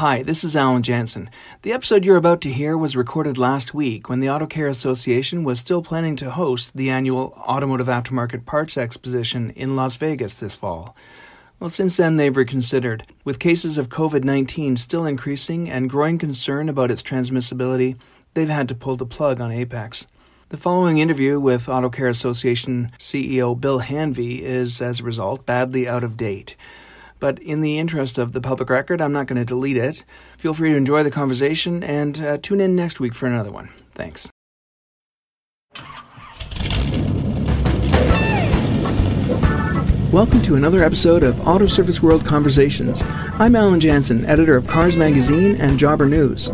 Hi, this is Alan Jansen. The episode you're about to hear was recorded last week when the Auto Care Association was still planning to host the annual Automotive Aftermarket Parts Exposition in Las Vegas this fall. Well, since then, they've reconsidered. With cases of COVID 19 still increasing and growing concern about its transmissibility, they've had to pull the plug on AAPEX. The following interview with Auto Care Association CEO Bill Hanvey is, as a result, badly out of date. But in the interest of the public record, I'm not going to delete it. Feel free to enjoy the conversation and uh, tune in next week for another one. Thanks. Welcome to another episode of Auto Service World Conversations. I'm Alan Jansen, editor of Cars Magazine and Jobber News.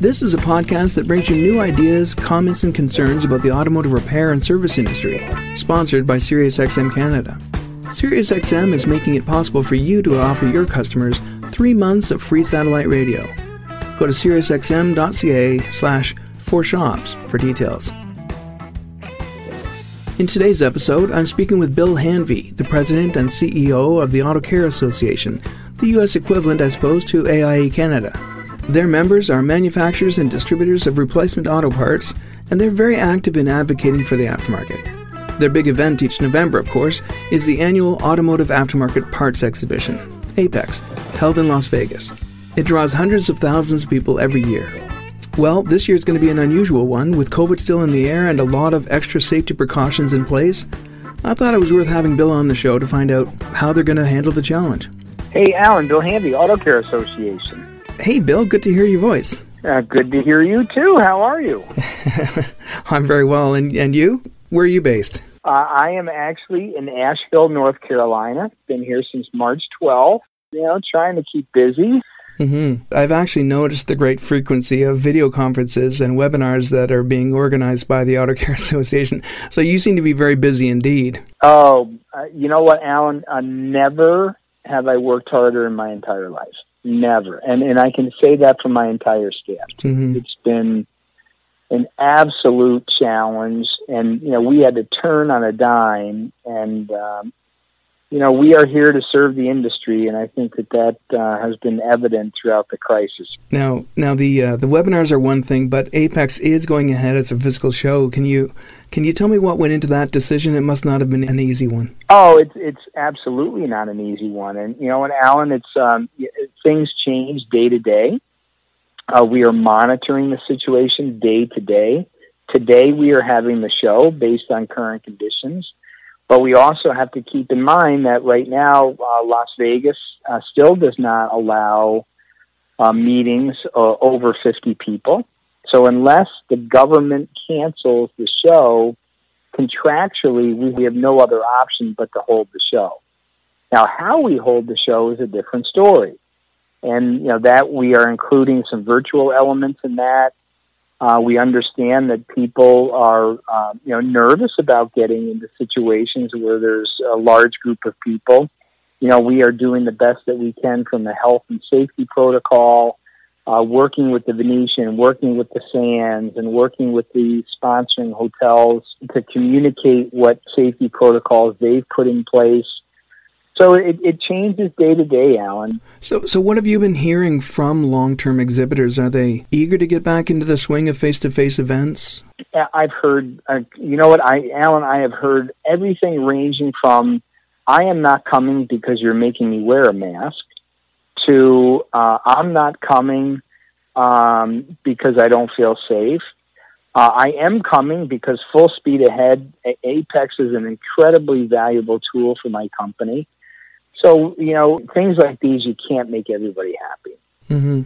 This is a podcast that brings you new ideas, comments, and concerns about the automotive repair and service industry, sponsored by SiriusXM Canada. SiriusXM is making it possible for you to offer your customers three months of free satellite radio. Go to SiriusXM.ca slash for shops for details. In today's episode, I'm speaking with Bill Hanvey, the president and CEO of the Auto Care Association, the U.S. equivalent, I suppose, to AIA Canada. Their members are manufacturers and distributors of replacement auto parts, and they're very active in advocating for the aftermarket. Their big event each November, of course, is the annual Automotive Aftermarket Parts Exhibition, AAPEX, held in Las Vegas. It draws hundreds of thousands of people every year. Well, this year is going to be an unusual one, with COVID still in the air and a lot of extra safety precautions in place. I thought it was worth having Bill on the show to find out how they're going to handle the challenge. Hey, Alan, Bill Hanvey, Auto Care Association. Hey, Bill, good to hear your voice. Uh, good to hear you too. How are you? I'm very well, and, and you? Where are you based? Uh, I am actually in Asheville, North Carolina. Been here since March 12th. You know, trying to keep busy. Mm-hmm. I've actually noticed the great frequency of video conferences and webinars that are being organized by the Auto Care Association. So you seem to be very busy indeed. Oh, uh, you know what, Alan? Uh, never have I worked harder in my entire life. Never, and and I can say that for my entire staff. Mm-hmm. It's been an absolute challenge, and you know we had to turn on a dime, and um, you know we are here to serve the industry, and I think that that uh, has been evident throughout the crisis. Now, now the uh, the webinars are one thing, but AAPEX is going ahead. It's a physical show. Can you can you tell me what went into that decision? It must not have been an easy one. Oh, it's it's absolutely not an easy one, and you know, and Alan, it's um, things change day to day. Uh, we are monitoring the situation day to day. Today, we are having the show based on current conditions, but we also have to keep in mind that right now, uh, Las Vegas uh, still does not allow uh, meetings uh, over 50 people. So, unless the government cancels the show, contractually, we, we have no other option but to hold the show. Now, how we hold the show is a different story and you know that we are including some virtual elements in that. Uh, we understand that people are uh, you know nervous about getting into situations where there's a large group of people. You know, we are doing the best that we can from the health and safety protocol, uh, working with the Venetian, working with the Sands, and working with the sponsoring hotels to communicate what safety protocols they've put in place so it, it changes day to day, Alan. So, so what have you been hearing from long-term exhibitors? Are they eager to get back into the swing of face-to-face events? I've heard, uh, you know what, I, Alan, I have heard everything ranging from "I am not coming because you're making me wear a mask" to uh, "I'm not coming um, because I don't feel safe." Uh, I am coming because full speed ahead. AAPEX is an incredibly valuable tool for my company. So, you know, things like these, you can't make everybody happy. Mm-hmm.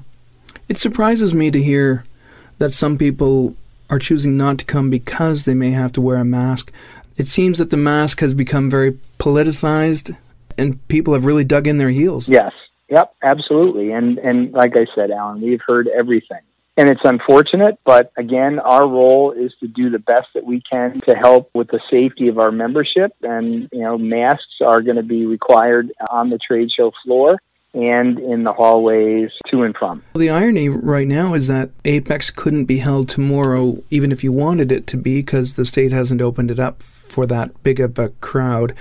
It surprises me to hear that some people are choosing not to come because they may have to wear a mask. It seems that the mask has become very politicized and people have really dug in their heels. Yes. Yep, absolutely. And and like I said, Alan, we've heard everything and it's unfortunate, but again, our role is to do the best that we can to help with the safety of our membership. And, you know, masks are going to be required on the trade show floor and in the hallways to and from. The irony right now is that AAPEX couldn't be held tomorrow, even if you wanted it to be, because the state hasn't opened it up for that big of a crowd.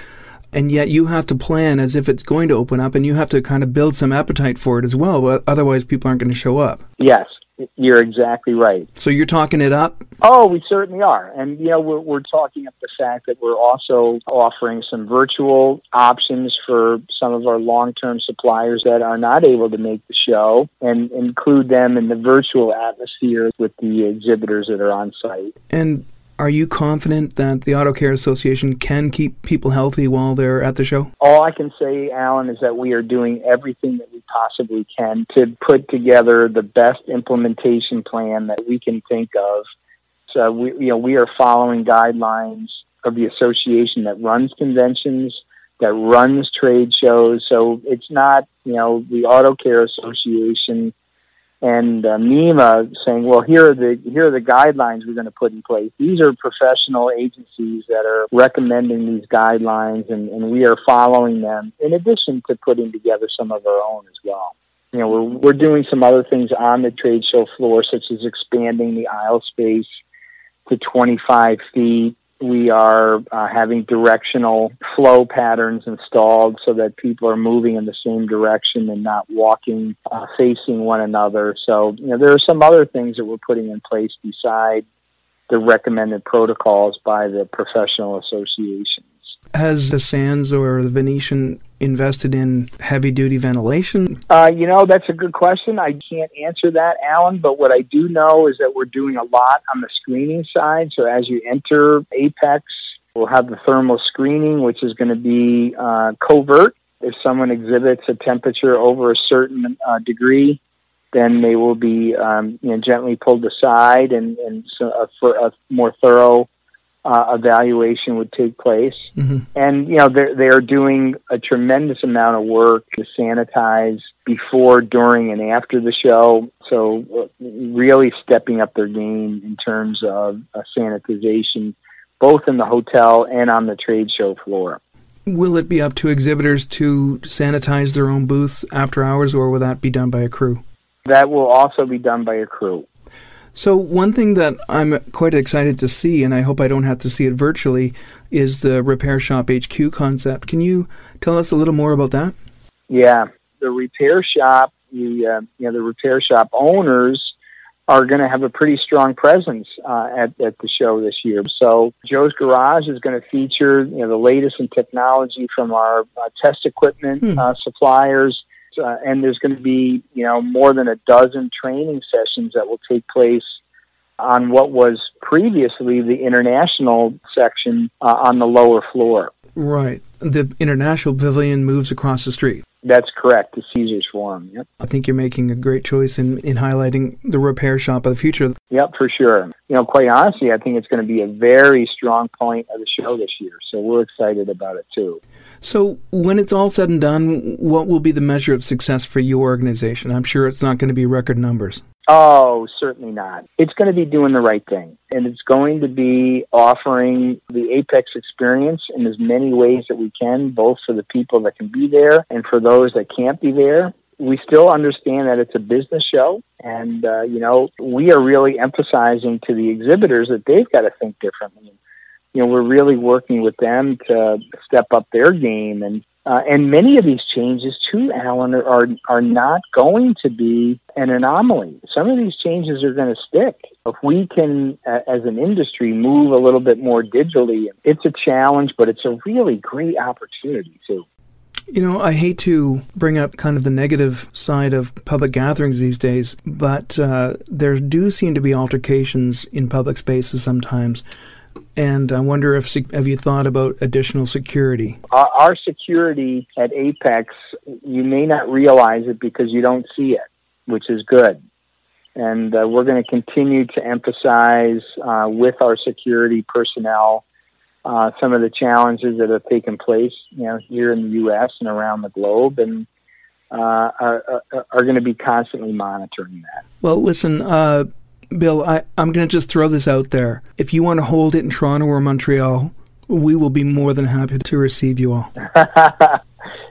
and yet you have to plan as if it's going to open up and you have to kind of build some appetite for it as well otherwise people aren't going to show up yes you're exactly right. So you're talking it up? Oh we certainly are. And you know we're, we're talking up the fact that we're also offering some virtual options for some of our long-term suppliers that are not able to make the show and include them in the virtual atmosphere with the exhibitors that are on site. And are you confident that the Auto Care Association can keep people healthy while they're at the show? All I can say, Alan, is that we are doing everything that we possibly can to put together the best implementation plan that we can think of. So we, you know, we are following guidelines of the association that runs conventions, that runs trade shows. So it's not, you know, the Auto Care Association and uh, MEMA saying, "Well, here are the here are the guidelines we're going to put in place." These are professional agencies that are recommending these guidelines, and, and we are following them. In addition to putting together some of our own as well. You know, we're we're doing some other things on the trade show floor, such as expanding the aisle space to 25 feet we are uh, having directional flow patterns installed so that people are moving in the same direction and not walking uh, facing one another. So, you know, there are some other things that we're putting in place beside the recommended protocols by the professional associations. Has the Sands or the Venetian invested in heavy duty ventilation? Uh, you know, that's a good question. I can't answer that, Alan, but what I do know is that we're doing a lot on the screening side. So as you enter AAPEX, we'll have the thermal screening, which is going to be uh, covert. If someone exhibits a temperature over a certain uh, degree, then they will be um, you know, gently pulled aside and, and so, uh, for a more thorough uh, evaluation would take place. Mm-hmm. And, you know, they're, they're doing a tremendous amount of work to sanitize before, during, and after the show. So, uh, really stepping up their game in terms of uh, sanitization, both in the hotel and on the trade show floor. Will it be up to exhibitors to sanitize their own booths after hours, or will that be done by a crew? That will also be done by a crew. So, one thing that I'm quite excited to see, and I hope I don't have to see it virtually, is the Repair Shop HQ concept. Can you tell us a little more about that? Yeah, the repair shop, the uh, you know the repair shop owners are going to have a pretty strong presence uh, at at the show this year. So Joe's Garage is going to feature you know the latest in technology from our uh, test equipment hmm. uh, suppliers uh, and there's going to be you know more than a dozen training sessions that will take place on what was previously the international section uh, on the lower floor. Right. The international pavilion moves across the street. That's correct, the Caesars Forum. Yep. I think you're making a great choice in, in highlighting the repair shop of the future. Yep, for sure. You know, quite honestly, I think it's going to be a very strong point of the show this year. So we're excited about it too. So, when it's all said and done, what will be the measure of success for your organization? I'm sure it's not going to be record numbers. Oh, certainly not. It's going to be doing the right thing. And it's going to be offering the AAPEX experience in as many ways that we can, both for the people that can be there and for those that can't be there. We still understand that it's a business show. And, uh, you know, we are really emphasizing to the exhibitors that they've got to think differently. You know, we're really working with them to step up their game and uh, and many of these changes, too, Alan, are, are not going to be an anomaly. Some of these changes are going to stick. If we can, uh, as an industry, move a little bit more digitally, it's a challenge, but it's a really great opportunity, too. You know, I hate to bring up kind of the negative side of public gatherings these days, but uh, there do seem to be altercations in public spaces sometimes and I wonder if have you thought about additional security? Our, security at AAPEX, you may not realize it because you don't see it, which is good. And uh, we're going to continue to emphasize uh, with our security personnel uh, some of the challenges that have taken place, you know, here in the U.S. and around the globe, and uh, are, are, are going to be constantly monitoring that. Well, listen, uh, Bill, I, I'm going to just throw this out there. If you want to hold it in Toronto or Montreal, we will be more than happy to receive you all.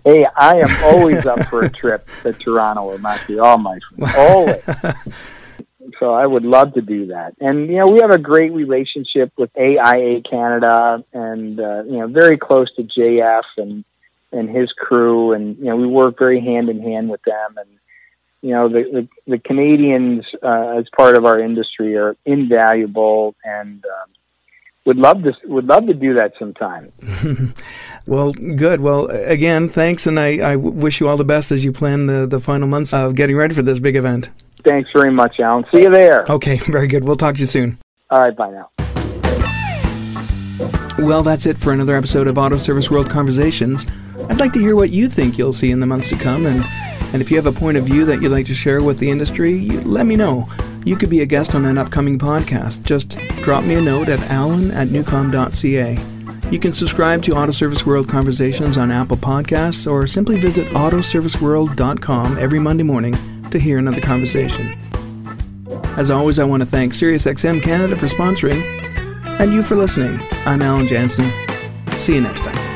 hey, I am always up for a trip to Toronto or Montreal, my friend. Always. so I would love to do that. And you know, we have a great relationship with AIA Canada, and uh, you know, very close to JF and and his crew, and you know, we work very hand in hand with them. And you know, the the, the Canadians uh, as part of our industry are invaluable, and um, would love to would love to do that sometime. well, good. Well, again, thanks, and I, I wish you all the best as you plan the the final months of getting ready for this big event. Thanks very much, Alan. See you there. Okay, very good. We'll talk to you soon. All right, bye now. Well, that's it for another episode of Auto Service World Conversations. I'd like to hear what you think you'll see in the months to come, and, and if you have a point of view that you'd like to share with the industry, you, let me know. You could be a guest on an upcoming podcast. Just drop me a note at alan at newcom.ca. You can subscribe to Auto Service World Conversations on Apple Podcasts or simply visit autoserviceworld.com every Monday morning to hear another conversation. As always, I want to thank SiriusXM Canada for sponsoring and you for listening. I'm Alan Jansen. See you next time.